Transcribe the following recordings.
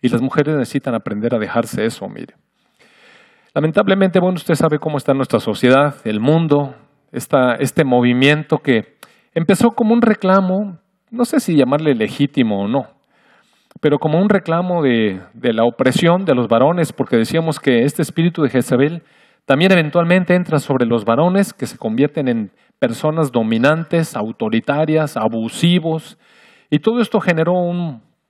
Y las mujeres necesitan aprender a dejarse eso, mire. Lamentablemente, bueno, usted sabe cómo está nuestra sociedad, el mundo, este movimiento que empezó como un reclamo, no sé si llamarle legítimo o no, pero como un reclamo de, de la opresión de los varones, porque decíamos que este espíritu de Jezabel también eventualmente entra sobre los varones que se convierten en personas dominantes, autoritarias, abusivos, y todo esto generó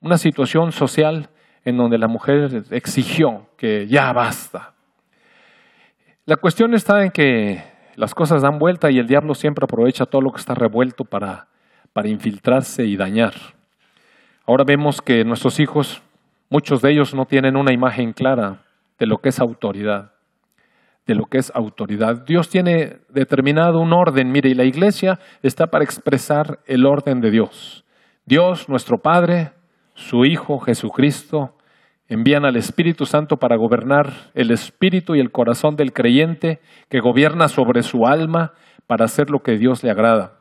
una situación social en donde la mujer exigió que ya basta. La cuestión está en que las cosas dan vuelta y el diablo siempre aprovecha todo lo que está revuelto para, para infiltrarse y dañar. Ahora vemos que nuestros hijos, muchos de ellos no tienen una imagen clara de lo que es autoridad de lo que es autoridad. Dios tiene determinado un orden, mire, y la iglesia está para expresar el orden de Dios. Dios, nuestro Padre, su Hijo Jesucristo, envían al Espíritu Santo para gobernar el espíritu y el corazón del creyente que gobierna sobre su alma para hacer lo que Dios le agrada.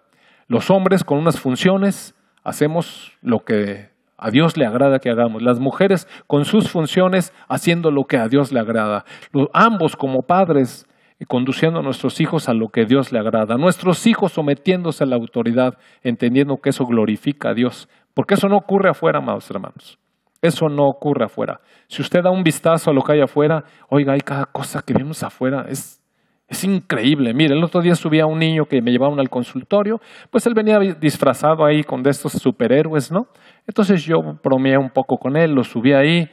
Los hombres con unas funciones hacemos lo que a Dios le agrada que hagamos. Las mujeres con sus funciones haciendo lo que a Dios le agrada. ambos como padres eh, conduciendo a nuestros hijos a lo que Dios le agrada. Nuestros hijos sometiéndose a la autoridad, entendiendo que eso glorifica a Dios. Porque eso no ocurre afuera, amados hermanos. Eso no ocurre afuera. Si usted da un vistazo a lo que hay afuera, oiga, hay cada cosa que vemos afuera. Es es increíble. Mire, el otro día subía un niño que me llevaban al consultorio, pues él venía disfrazado ahí con de estos superhéroes, ¿no? Entonces yo bromeé un poco con él, lo subí ahí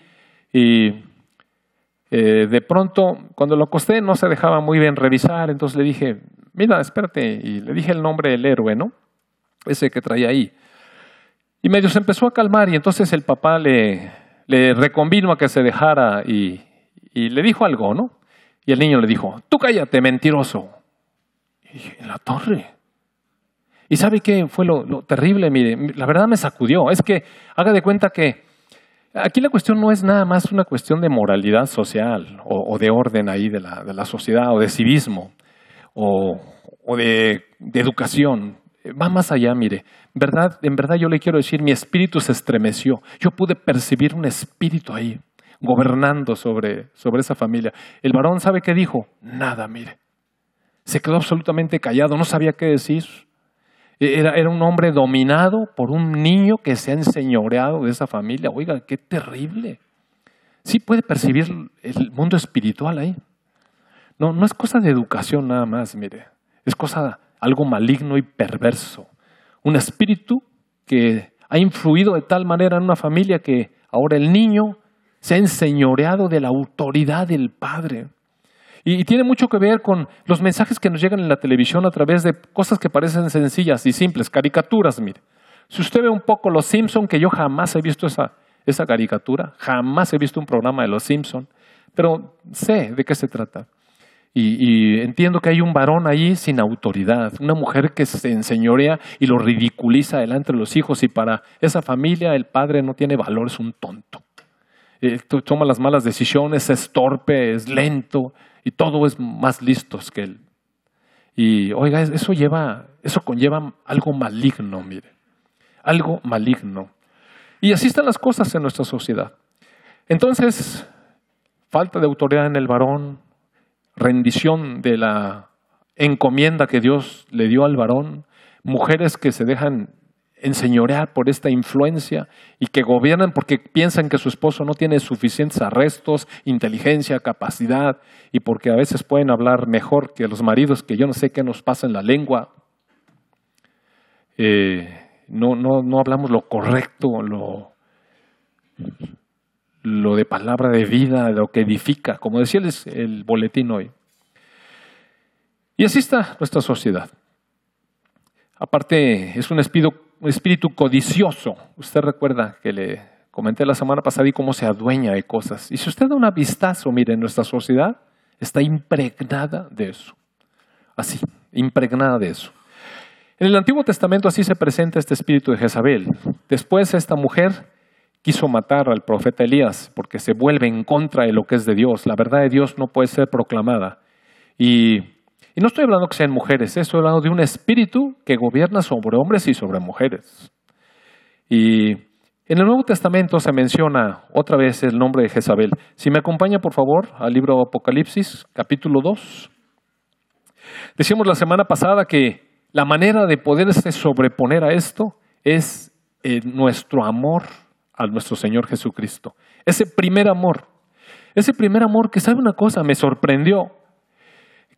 y eh, de pronto, cuando lo acosté, no se dejaba muy bien revisar, entonces le dije, mira, espérate, y le dije el nombre del héroe, ¿no? Ese que traía ahí. Y medio se empezó a calmar y entonces el papá le, le reconvino a que se dejara y, le dijo algo, ¿no? Y el niño le dijo, tú cállate, mentiroso. Y dije, en la torre. ¿Y sabe qué fue lo, terrible? Mire, la verdad me sacudió. Es que haga de cuenta que aquí la cuestión no es nada más una cuestión de moralidad social o, de orden ahí de la, de la, sociedad o de civismo o, de, de, educación. Va más allá, mire. ¿Verdad? En verdad yo le quiero decir, mi espíritu se estremeció. Yo pude percibir un espíritu ahí gobernando sobre, sobre esa familia. El varón sabe qué dijo, nada, mire. Se quedó absolutamente callado, no sabía qué decir. E, era, era, un hombre dominado por un niño que se ha enseñoreado de esa familia. Oiga, qué terrible. Sí puede percibir el mundo espiritual ahí. No, no es cosa de educación nada más, mire. Es cosa, algo maligno y perverso. Un espíritu que ha influido de tal manera en una familia que ahora el niño se ha enseñoreado de la autoridad del Padre. Y, tiene mucho que ver con los mensajes que nos llegan en la televisión a través de cosas que parecen sencillas y simples, caricaturas, mire. Si usted ve un poco Los Simpson, que yo jamás he visto esa, esa caricatura, jamás he visto un programa de Los Simpson, pero sé de qué se trata. Y, entiendo que hay un varón ahí sin autoridad, una mujer que se enseñorea y lo ridiculiza delante de los hijos y para esa familia el padre no tiene valor, es un tonto. Toma las malas decisiones, es torpe, es lento y todo es más listo que él. Y oiga, eso lleva, eso conlleva algo maligno, mire, algo maligno. Y así están las cosas en nuestra sociedad. Entonces, falta de autoridad en el varón, rendición de la encomienda que Dios le dio al varón, mujeres que se dejan enseñorear por esta influencia y que gobiernan porque piensan que su esposo no tiene suficientes arrestos, inteligencia, capacidad y porque a veces pueden hablar mejor que los maridos, que yo no sé qué nos pasa en la lengua. Eh, no, no, no hablamos lo correcto, lo, lo de palabra de vida, lo que edifica, como decía el, boletín hoy. Y así está nuestra sociedad. Aparte, es un espíritu un espíritu codicioso. Usted recuerda que le comenté la semana pasada y cómo se adueña de cosas. Y si usted da un vistazo, mire, nuestra sociedad está impregnada de eso. Así, impregnada de eso. En el Antiguo Testamento así se presenta este espíritu de Jezabel. Después esta mujer quiso matar al profeta Elías porque se vuelve en contra de lo que es de Dios. La verdad de Dios no puede ser proclamada. Y no estoy hablando que sean mujeres, estoy hablando de un espíritu que gobierna sobre hombres y sobre mujeres. Y En el Nuevo Testamento se menciona otra vez el nombre de Jezabel. Si me acompaña, por favor, al libro Apocalipsis, capítulo 2. Decíamos la semana pasada que la manera de poderse sobreponer a esto es nuestro amor a nuestro Señor Jesucristo. Ese primer amor. Ese primer amor que, ¿sabe una cosa? Me sorprendió.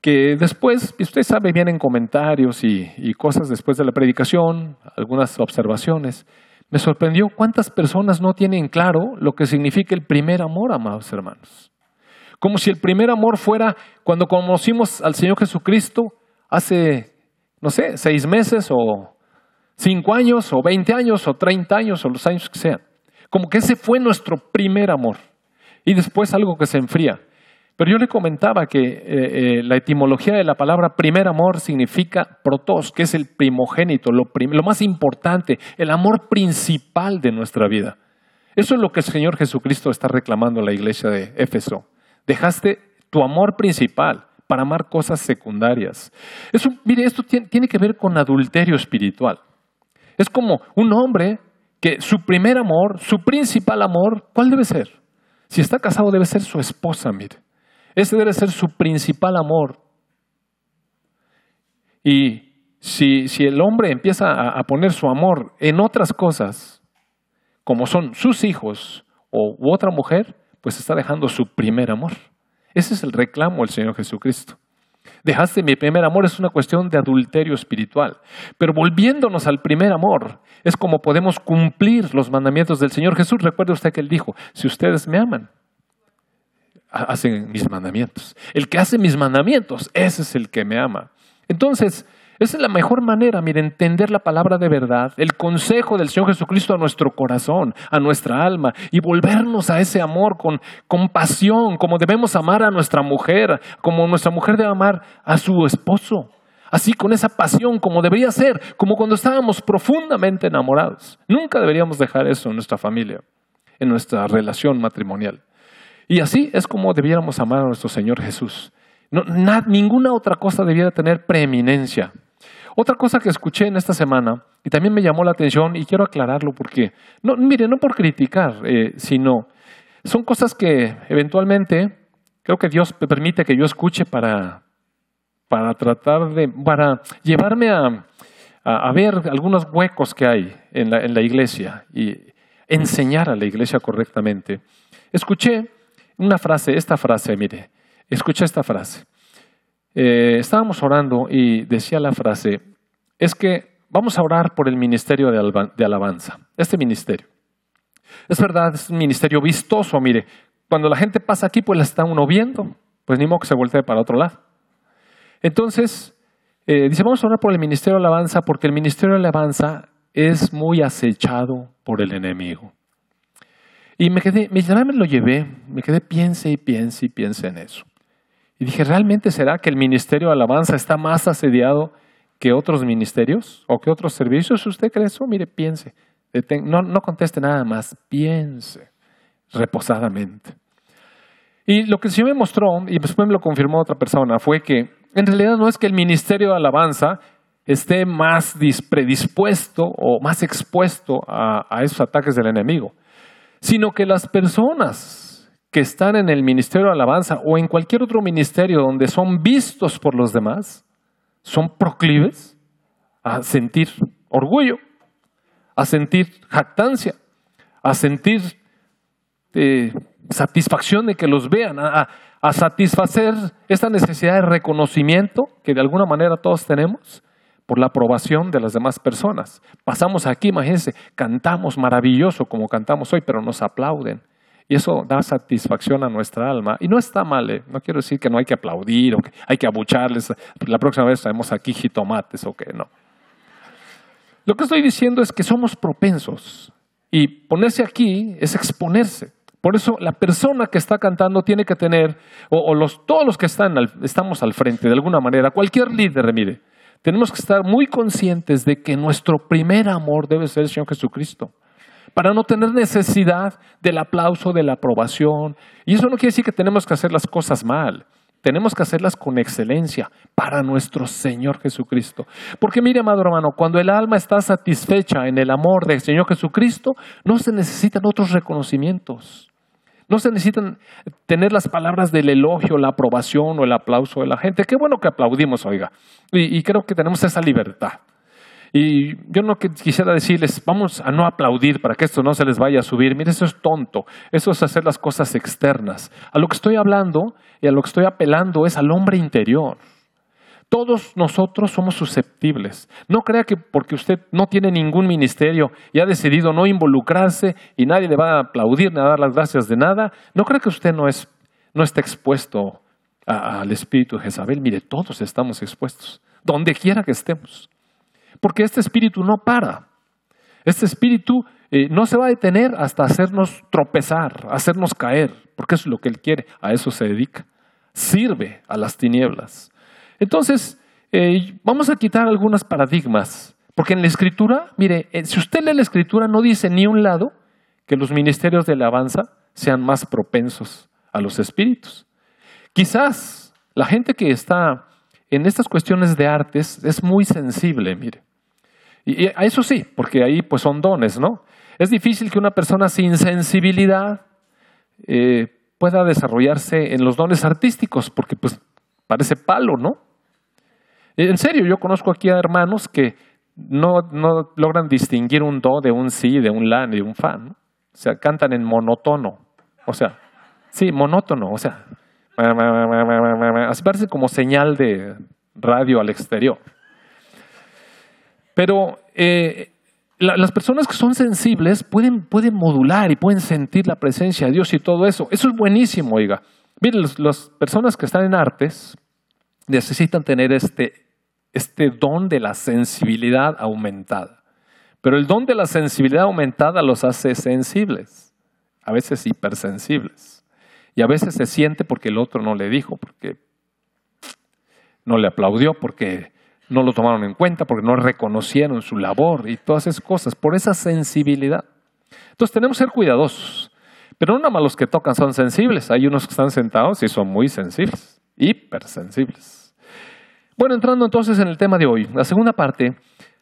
Que después, usted sabe, vienen comentarios y, y cosas después de la predicación, algunas observaciones. Me sorprendió cuántas personas no tienen claro lo que significa el primer amor, amados hermanos. Como si el primer amor fuera cuando conocimos al Señor Jesucristo hace, no sé, seis meses o cinco años o veinte años o treinta años o los años que sean. Como que ese fue nuestro primer amor. Y después algo que se enfría. Pero yo le comentaba que eh, eh, la etimología de la palabra primer amor significa protos, que es el primogénito, lo, más importante, el amor principal de nuestra vida. Eso es lo que el Señor Jesucristo está reclamando en la iglesia de Éfeso. Dejaste tu amor principal para amar cosas secundarias. Mire, esto tiene que ver con adulterio espiritual. Es como un hombre que su primer amor, su principal amor, ¿cuál debe ser? Si está casado debe ser su esposa, mire. Ese debe ser su principal amor. Y si, si el hombre empieza a, poner su amor en otras cosas, como son sus hijos o u otra mujer, pues está dejando su primer amor. Ese es el reclamo del Señor Jesucristo. Dejaste mi primer amor es una cuestión de adulterio espiritual. Pero volviéndonos al primer amor, es como podemos cumplir los mandamientos del Señor Jesús. Recuerde usted que Él dijo, si ustedes me aman, hacen mis mandamientos. El que hace mis mandamientos, ese es el que me ama. Entonces, esa es la mejor manera, mire, entender la palabra de verdad, el consejo del Señor Jesucristo a nuestro corazón, a nuestra alma, y volvernos a ese amor con compasión, como debemos amar a nuestra mujer, como nuestra mujer debe amar a su esposo. Así, con esa pasión, como debería ser, como cuando estábamos profundamente enamorados. Nunca deberíamos dejar eso en nuestra familia, en nuestra relación matrimonial. Y así es como debiéramos amar a nuestro Señor Jesús. No, ninguna otra cosa debiera tener preeminencia. Otra cosa que escuché en esta semana y también me llamó la atención y quiero aclararlo porque, no, mire, no por criticar, eh, sino son cosas que eventualmente creo que Dios permite que yo escuche para, para tratar de, para llevarme a, a, ver algunos huecos que hay en la, en la iglesia y enseñar a la iglesia correctamente. Escuché una frase, esta frase, mire, escucha esta frase. Eh, estábamos orando y decía la frase, es que vamos a orar por el ministerio de, alabanza, este ministerio. Es verdad, es un ministerio vistoso, mire, cuando la gente pasa aquí, pues la está uno viendo, pues ni modo que se voltee para otro lado. Entonces, eh, dice, vamos a orar por el ministerio de alabanza porque el ministerio de alabanza es muy acechado por el enemigo. Y me quedé, me lo llevé, me quedé piense y piense y piense en eso. Y dije, ¿realmente será que el ministerio de alabanza está más asediado que otros ministerios o que otros servicios? ¿Usted cree eso? Mire, piense. No, no conteste nada más, piense reposadamente. Y lo que el Señor me mostró, y después me lo confirmó otra persona, fue que en realidad no es que el ministerio de alabanza esté más predispuesto o más expuesto a, a esos ataques del enemigo sino que las personas que están en el ministerio de alabanza o en cualquier otro ministerio donde son vistos por los demás, son proclives a sentir orgullo, a sentir jactancia, a sentir eh, satisfacción de que los vean, a, a satisfacer esta necesidad de reconocimiento que de alguna manera todos tenemos por la aprobación de las demás personas. Pasamos aquí, imagínense, cantamos maravilloso como cantamos hoy, pero nos aplauden. Y eso da satisfacción a nuestra alma. Y no está mal, ¿eh? no quiero decir que no hay que aplaudir o que hay que abucharles. La próxima vez traemos aquí jitomates o que no. Lo que estoy diciendo es que somos propensos. Y ponerse aquí es exponerse. Por eso la persona que está cantando tiene que tener, o, o los, todos los que están estamos al frente de alguna manera, cualquier líder, mire, tenemos que estar muy conscientes de que nuestro primer amor debe ser el Señor Jesucristo, para no tener necesidad del aplauso, de la aprobación. Y eso no quiere decir que tenemos que hacer las cosas mal. tenemos que hacerlas con excelencia para nuestro Señor Jesucristo. Porque mire, amado hermano, cuando el alma está satisfecha en el amor del Señor Jesucristo, no se necesitan otros reconocimientos. No se necesitan tener las palabras del elogio, la aprobación o el aplauso de la gente. Qué bueno que aplaudimos, oiga. Y, creo que tenemos esa libertad. Y yo no quisiera decirles, vamos a no aplaudir para que esto no se les vaya a subir. Mire, eso es tonto. Eso es hacer las cosas externas. A lo que estoy hablando y a lo que estoy apelando es al hombre interior. Todos nosotros somos susceptibles. No crea que porque usted no tiene ningún ministerio y ha decidido no involucrarse y nadie le va a aplaudir ni a dar las gracias de nada, no crea que usted no, es, no está expuesto al espíritu de Jezabel. Mire, todos estamos expuestos, donde quiera que estemos. Porque este espíritu no para. Este espíritu eh, no se va a detener hasta hacernos tropezar, hacernos caer, porque es lo que él quiere, a eso se dedica. Sirve a las tinieblas. Entonces, eh, vamos a quitar algunos paradigmas, porque en la escritura, mire, eh, si usted lee la escritura, no dice ni un lado que los ministerios de alabanza sean más propensos a los espíritus. Quizás la gente que está en estas cuestiones de artes es muy sensible, mire. Y, a eso sí, porque ahí pues son dones, ¿no? Es difícil que una persona sin sensibilidad eh, pueda desarrollarse en los dones artísticos, porque pues parece palo, ¿no? En serio, yo conozco aquí a hermanos que no, no logran distinguir un do de un si, de un la, de un fa. ¿no? O sea, cantan en monótono. O sea, sí, monótono. O sea, así parece como señal de radio al exterior. Pero eh, las personas que son sensibles pueden, pueden modular y pueden sentir la presencia de Dios y todo eso. Eso es buenísimo, oiga. Miren, las personas que están en artes necesitan tener este este don de la sensibilidad aumentada. Pero el don de la sensibilidad aumentada los hace sensibles, a veces hipersensibles. Y a veces se siente porque el otro no le dijo, porque no le aplaudió, porque no lo tomaron en cuenta, porque no reconocieron su labor y todas esas cosas, por esa sensibilidad. Entonces tenemos que ser cuidadosos. Pero no nada más los que tocan son sensibles, hay unos que están sentados y son muy sensibles, hipersensibles. Bueno, entrando entonces en el tema de hoy, la segunda parte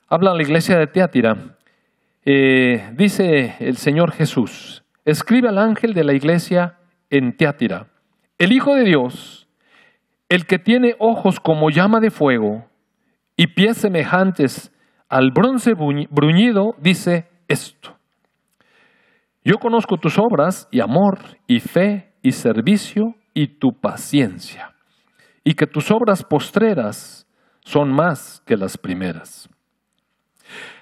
habla la iglesia de Teátira. Eh, dice el Señor Jesús, escribe al ángel de la iglesia en Teátira, el Hijo de Dios, el que tiene ojos como llama de fuego y pies semejantes al bronce bruñido, dice esto. Yo conozco tus obras y amor y fe y servicio y tu paciencia y que tus obras postreras son más que las primeras.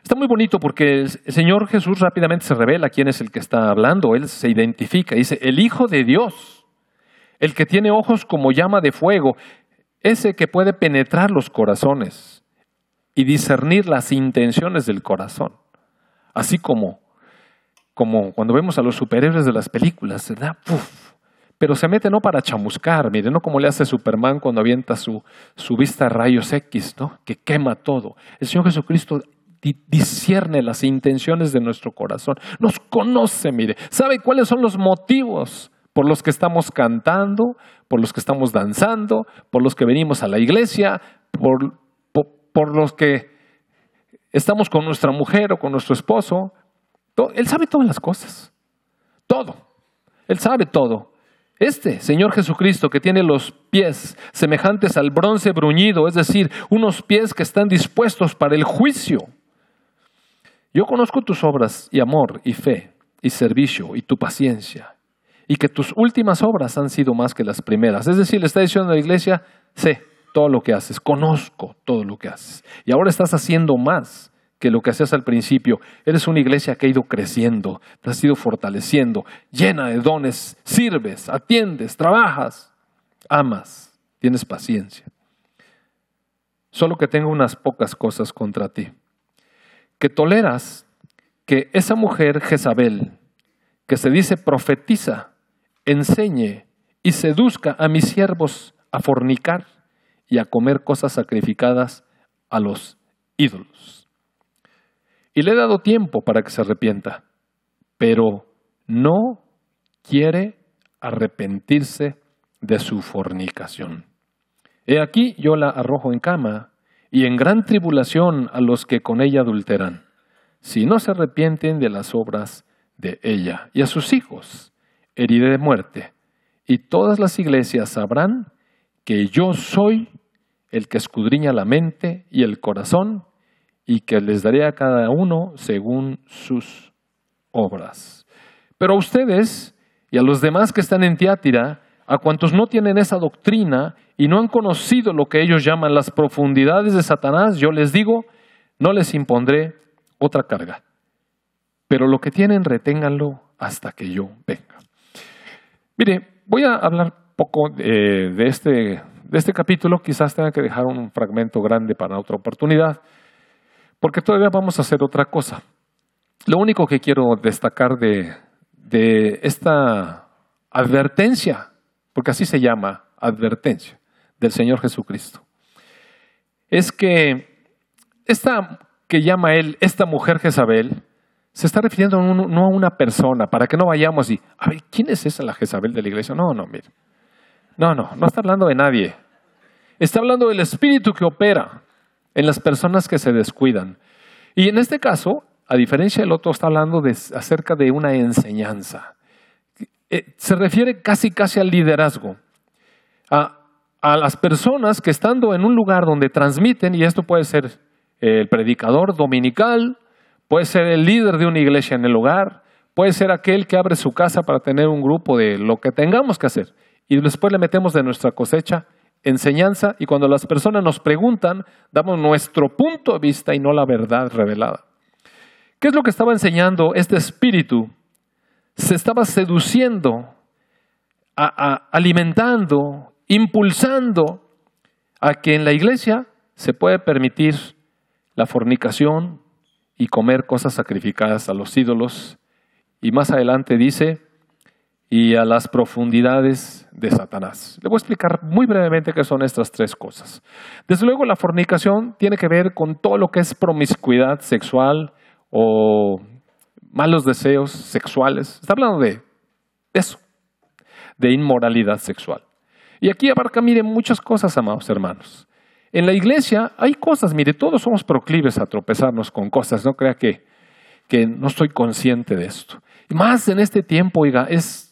Está muy bonito porque el Señor Jesús rápidamente se revela quién es el que está hablando. Él se identifica, dice, el Hijo de Dios, el que tiene ojos como llama de fuego, ese que puede penetrar los corazones y discernir las intenciones del corazón. Así como, como cuando vemos a los superhéroes de las películas, ¿verdad? pero se mete no para chamuscar, mire, no como le hace Superman cuando avienta su, su vista a rayos X, ¿no? que quema todo. El Señor Jesucristo discierne las intenciones de nuestro corazón, nos conoce, mire, sabe cuáles son los motivos por los que estamos cantando, por los que estamos danzando, por los que venimos a la iglesia, por, por, los que estamos con nuestra mujer o con nuestro esposo. él sabe todas las cosas, todo, Él sabe todo. Este Señor Jesucristo que tiene los pies semejantes al bronce bruñido, es decir, unos pies que están dispuestos para el juicio. Yo conozco tus obras y amor y fe y servicio y tu paciencia y que tus últimas obras han sido más que las primeras. Es decir, le está diciendo a la iglesia, sé todo lo que haces, conozco todo lo que haces y ahora estás haciendo más que lo que hacías al principio. Eres una iglesia que ha ido creciendo, te has ido fortaleciendo, llena de dones, sirves, atiendes, trabajas, amas, tienes paciencia. Solo que tengo unas pocas cosas contra ti. Que toleras que esa mujer Jezabel, que se dice profetiza, enseñe y seduzca a mis siervos a fornicar y a comer cosas sacrificadas a los ídolos. Y le he dado tiempo para que se arrepienta, pero no quiere arrepentirse de su fornicación. He aquí yo la arrojo en cama y en gran tribulación a los que con ella adulteran, si no se arrepienten de las obras de ella, y a sus hijos heriré de muerte, y todas las iglesias sabrán que yo soy el que escudriña la mente y el corazón, y que les daré a cada uno según sus obras. Pero a ustedes y a los demás que están en Tiátira, a cuantos no tienen esa doctrina y no han conocido lo que ellos llaman las profundidades de Satanás, yo les digo, no les impondré otra carga. Pero lo que tienen, reténganlo hasta que yo venga. Mire, voy a hablar poco de, este, de este capítulo, quizás tenga que dejar un fragmento grande para otra oportunidad, porque todavía vamos a hacer otra cosa. Lo único que quiero destacar de, de esta advertencia, porque así se llama, advertencia del Señor Jesucristo, es que esta que llama él, esta mujer Jezabel, se está refiriendo no a una persona, para que no vayamos y, a ver, ¿quién es esa la Jezabel de la iglesia? No, no, mire. No, no, no está hablando de nadie. Está hablando del espíritu que opera en las personas que se descuidan. Y en este caso, a diferencia del otro, está hablando de, acerca de una enseñanza. Eh, se refiere casi, casi al liderazgo. A, a las personas que estando en un lugar donde transmiten, y esto puede ser el predicador dominical, puede ser el líder de una iglesia en el hogar, puede ser aquel que abre su casa para tener un grupo de lo que tengamos que hacer. Y después le metemos de nuestra cosecha enseñanza y cuando las personas nos preguntan, damos nuestro punto de vista y no la verdad revelada. ¿Qué es lo que estaba enseñando este espíritu? Se estaba seduciendo, alimentando, impulsando a que en la iglesia se puede permitir la fornicación y comer cosas sacrificadas a los ídolos. Y más adelante dice, y a las profundidades de Satanás. Le voy a explicar muy brevemente qué son estas tres cosas. Desde luego, la fornicación tiene que ver con todo lo que es promiscuidad sexual o malos deseos sexuales. Está hablando de eso, de inmoralidad sexual. Y aquí abarca, mire, muchas cosas, amados hermanos. En la iglesia hay cosas, mire, todos somos proclives a tropezarnos con cosas, no crea que, que no estoy consciente de esto. Más en este tiempo, oiga, es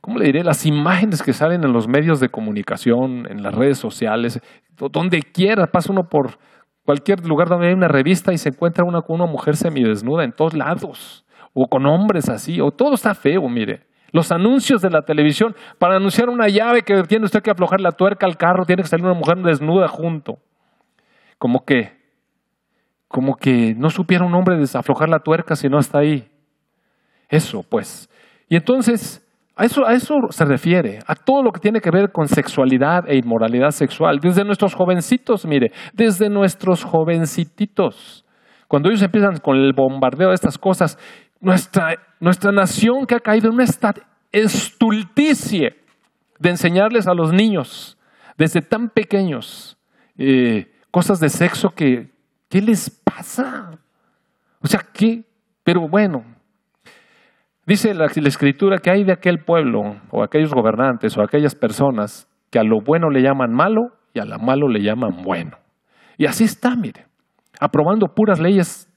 ¿cómo le diré? Las imágenes que salen en los medios de comunicación, en las redes sociales, donde quiera, pasa uno por cualquier lugar donde hay una revista y se encuentra una con una mujer semidesnuda en todos lados, o con hombres así, o todo está feo, mire. Los anuncios de la televisión, para anunciar una llave que tiene usted que aflojar la tuerca al carro, tiene que salir una mujer desnuda junto. Como que, como que no supiera un hombre desaflojar la tuerca si no está ahí. Eso, pues. Y entonces, a eso, se refiere, a todo lo que tiene que ver con sexualidad e inmoralidad sexual. Desde nuestros jovencitos, mire, desde nuestros jovencititos. Cuando ellos empiezan con el bombardeo de estas cosas, nuestra, nuestra nación que ha caído en una estulticie de enseñarles a los niños desde tan pequeños eh, cosas de sexo que, ¿qué les pasa? O sea, ¿qué? Pero bueno, Dice la, escritura que hay de aquel pueblo o aquellos gobernantes o aquellas personas que a lo bueno le llaman malo y a lo malo le llaman bueno. Y así está, mire, aprobando puras leyes.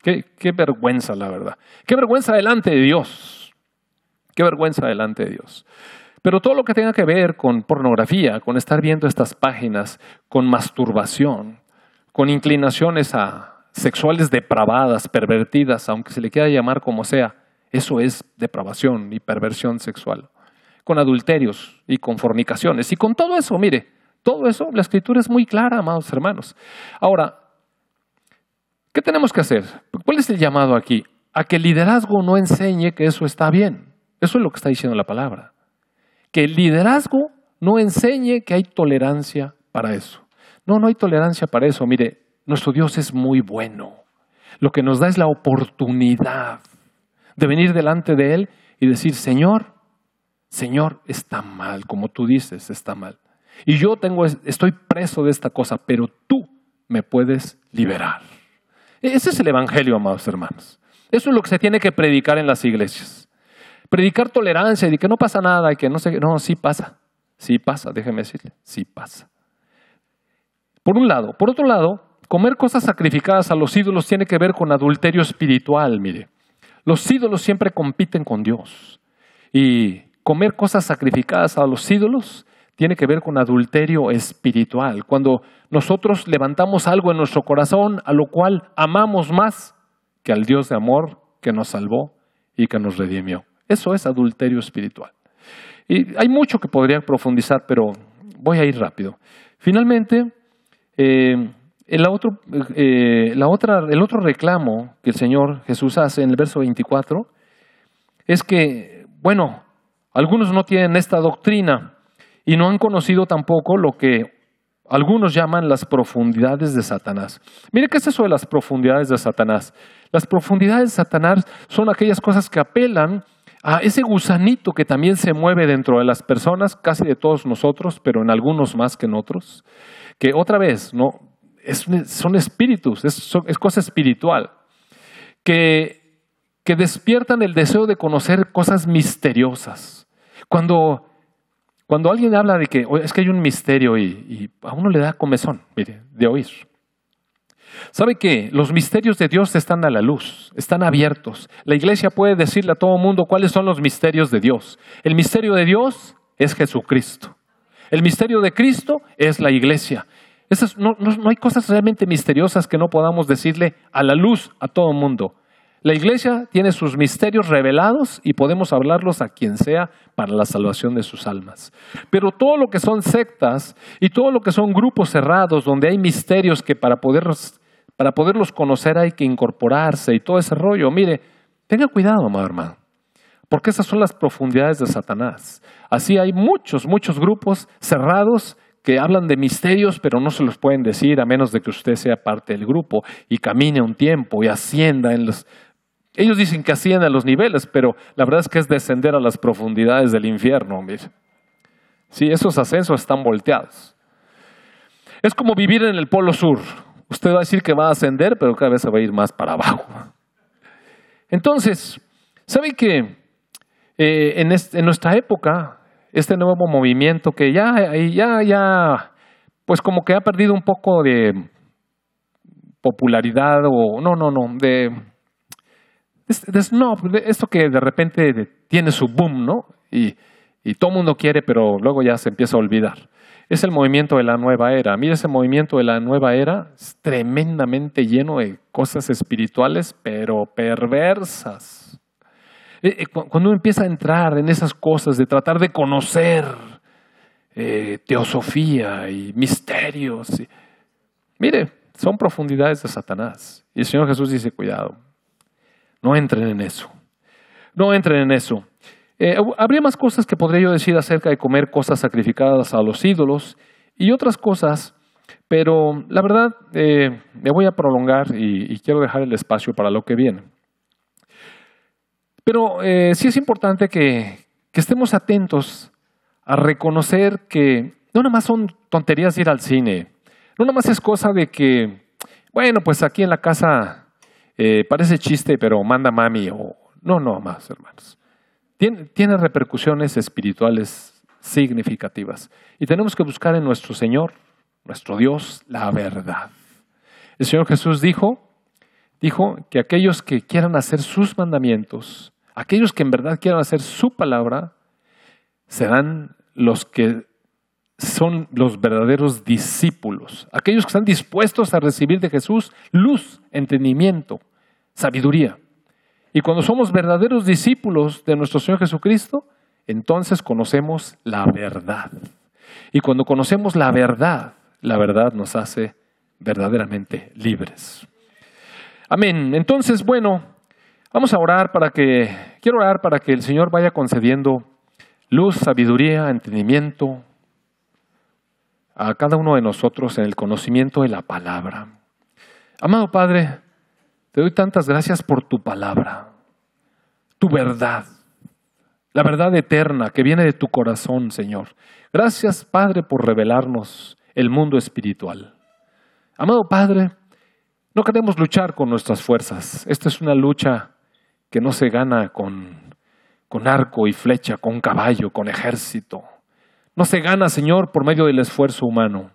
Qué, qué vergüenza, la verdad. Qué vergüenza delante de Dios. Qué vergüenza delante de Dios. Pero todo lo que tenga que ver con pornografía, con estar viendo estas páginas, con masturbación, con inclinaciones a, sexuales depravadas, pervertidas, aunque se le quiera llamar como sea, eso es depravación y perversión sexual. Con adulterios y con fornicaciones. Y con todo eso, mire, todo eso, la escritura es muy clara, amados hermanos. Ahora, ¿qué tenemos que hacer? ¿Cuál es el llamado aquí? A que el liderazgo no enseñe que eso está bien. Eso es lo que está diciendo la palabra. Que el liderazgo no enseñe que hay tolerancia para eso. No, no hay tolerancia para eso. Mire, nuestro Dios es muy bueno. Lo que nos da es la oportunidad de venir delante de Él y decir, Señor, Señor, está mal, como tú dices, está mal. Y yo tengo, estoy preso de esta cosa, pero tú me puedes liberar. Ese es el Evangelio, amados hermanos. Eso es lo que se tiene que predicar en las iglesias. Predicar tolerancia y que no pasa nada y que no sé. No, sí pasa. Sí pasa, déjeme decirle. Sí pasa. Por un lado. Por otro lado, comer cosas sacrificadas a los ídolos tiene que ver con adulterio espiritual, mire. Los ídolos siempre compiten con Dios. Y comer cosas sacrificadas a los ídolos tiene que ver con adulterio espiritual. Cuando nosotros levantamos algo en nuestro corazón a lo cual amamos más que al Dios de amor que nos salvó y que nos redimió. Eso es adulterio espiritual. Y hay mucho que podría profundizar, pero voy a ir rápido. Finalmente, eh, el, otro, eh, la otra, el otro reclamo que el Señor Jesús hace en el verso 24 es que, bueno, algunos no tienen esta doctrina y no han conocido tampoco lo que algunos llaman las profundidades de Satanás. Mire qué es eso de las profundidades de Satanás. Las profundidades de Satanás son aquellas cosas que apelan a ese gusanito que también se mueve dentro de las personas, casi de todos nosotros, pero en algunos más que en otros, que otra vez, no, son espíritus, es, es cosa espiritual, que, que despiertan el deseo de conocer cosas misteriosas. Cuando, cuando alguien habla de que es que hay un misterio y, y a uno le da comezón, mire, de oír. ¿Sabe que los misterios de Dios están a la luz, están abiertos? La iglesia puede decirle a todo mundo cuáles son los misterios de Dios. El misterio de Dios es Jesucristo. El misterio de Cristo es la iglesia. No, no, hay cosas realmente misteriosas que no podamos decirle a la luz a todo mundo. La iglesia tiene sus misterios revelados y podemos hablarlos a quien sea para la salvación de sus almas. Pero todo lo que son sectas y todo lo que son grupos cerrados donde hay misterios que para poderlos, para poderlos conocer hay que incorporarse y todo ese rollo, mire, tenga cuidado, amado hermano, porque esas son las profundidades de Satanás. Así hay muchos, muchos grupos cerrados que hablan de misterios, pero no se los pueden decir a menos de que usted sea parte del grupo y camine un tiempo y ascienda en los ellos dicen que ascienden a los niveles, pero la verdad es que es descender a las profundidades del infierno. Mire. Sí, esos ascensos están volteados. Es como vivir en el polo sur. Usted va a decir que va a ascender, pero cada vez se va a ir más para abajo. Entonces, ¿sabe que eh, en, en, nuestra época, este nuevo movimiento que ya, ya, ya, pues como que ha perdido un poco de popularidad o, no, no, no, de esto que de repente tiene su boom, ¿no? Y, y todo mundo quiere, pero luego ya se empieza a olvidar. Es el movimiento de la nueva era. Mira, ese movimiento de la nueva era es tremendamente lleno de cosas espirituales, pero perversas. Eh, eh, cuando uno empieza a entrar en esas cosas de tratar de conocer eh, teosofía y misterios, mire, son profundidades de Satanás. Y el Señor Jesús dice, cuidado, no entren en eso. No entren en eso. Habría más cosas que podría yo decir acerca de comer cosas sacrificadas a los ídolos y otras cosas, pero la verdad me voy a prolongar y, quiero dejar el espacio para lo que viene. Pero eh, sí es importante que, estemos atentos a reconocer que no nada más son tonterías ir al cine, no nada más es cosa de que, bueno, pues aquí en la casa eh, parece chiste, pero manda mami o no, no más, hermanos. Tiene, tiene repercusiones espirituales significativas y tenemos que buscar en nuestro Señor, nuestro Dios, la verdad. El Señor Jesús dijo, dijo que aquellos que quieran hacer sus mandamientos, aquellos que en verdad quieran hacer su palabra, serán los que son los verdaderos discípulos, aquellos que están dispuestos a recibir de Jesús luz, entendimiento, sabiduría. Y cuando somos verdaderos discípulos de nuestro Señor Jesucristo, entonces conocemos la verdad. Y cuando conocemos la verdad, la verdad nos hace verdaderamente libres. Amén. Entonces, bueno, vamos a orar para que, quiero orar para que el Señor vaya concediendo luz, sabiduría, entendimiento a cada uno de nosotros en el conocimiento de la palabra. Amado Padre, te doy tantas gracias por tu palabra, tu verdad, la verdad eterna que viene de tu corazón, Señor. Gracias, Padre, por revelarnos el mundo espiritual. Amado Padre, no queremos luchar con nuestras fuerzas. Esta es una lucha que no se gana con, con arco y flecha, con caballo, con ejército. No se gana, Señor, por medio del esfuerzo humano.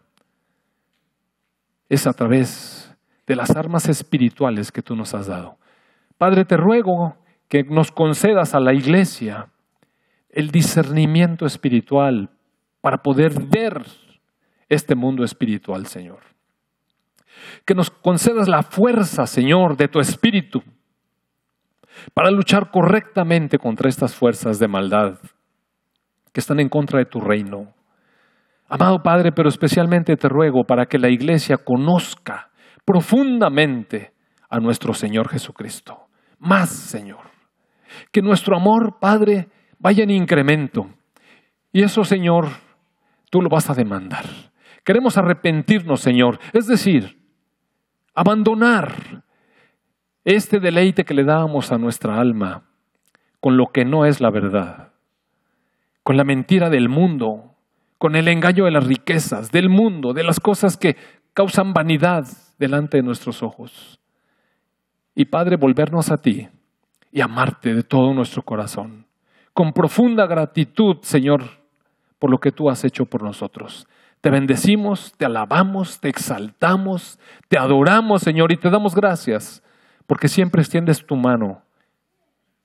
Es a través de las armas espirituales que tú nos has dado. Padre, te ruego que nos concedas a la iglesia el discernimiento espiritual para poder ver este mundo espiritual, Señor. Que nos concedas la fuerza, Señor, de tu espíritu para luchar correctamente contra estas fuerzas de maldad que están en contra de tu reino. Amado Padre, pero especialmente te ruego para que la iglesia conozca profundamente a nuestro Señor Jesucristo. Más, Señor. Que nuestro amor, Padre, vaya en incremento. Y eso, Señor, tú lo vas a demandar. Queremos arrepentirnos, Señor. Es decir, abandonar este deleite que le dábamos a nuestra alma con lo que no es la verdad, con la mentira del mundo, con el engaño de las riquezas, del mundo, de las cosas que causan vanidad delante de nuestros ojos. Y Padre, volvernos a ti y amarte de todo nuestro corazón, con profunda gratitud, Señor, por lo que tú has hecho por nosotros. Te bendecimos, te alabamos, te exaltamos, te adoramos, Señor, y te damos gracias porque siempre extiendes tu mano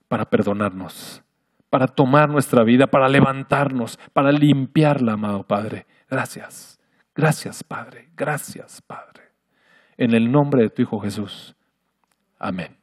para perdonarnos, para tomar nuestra vida, para levantarnos, para limpiarla, amado Padre. Gracias, gracias Padre, gracias Padre. En el nombre de tu Hijo Jesús. Amén.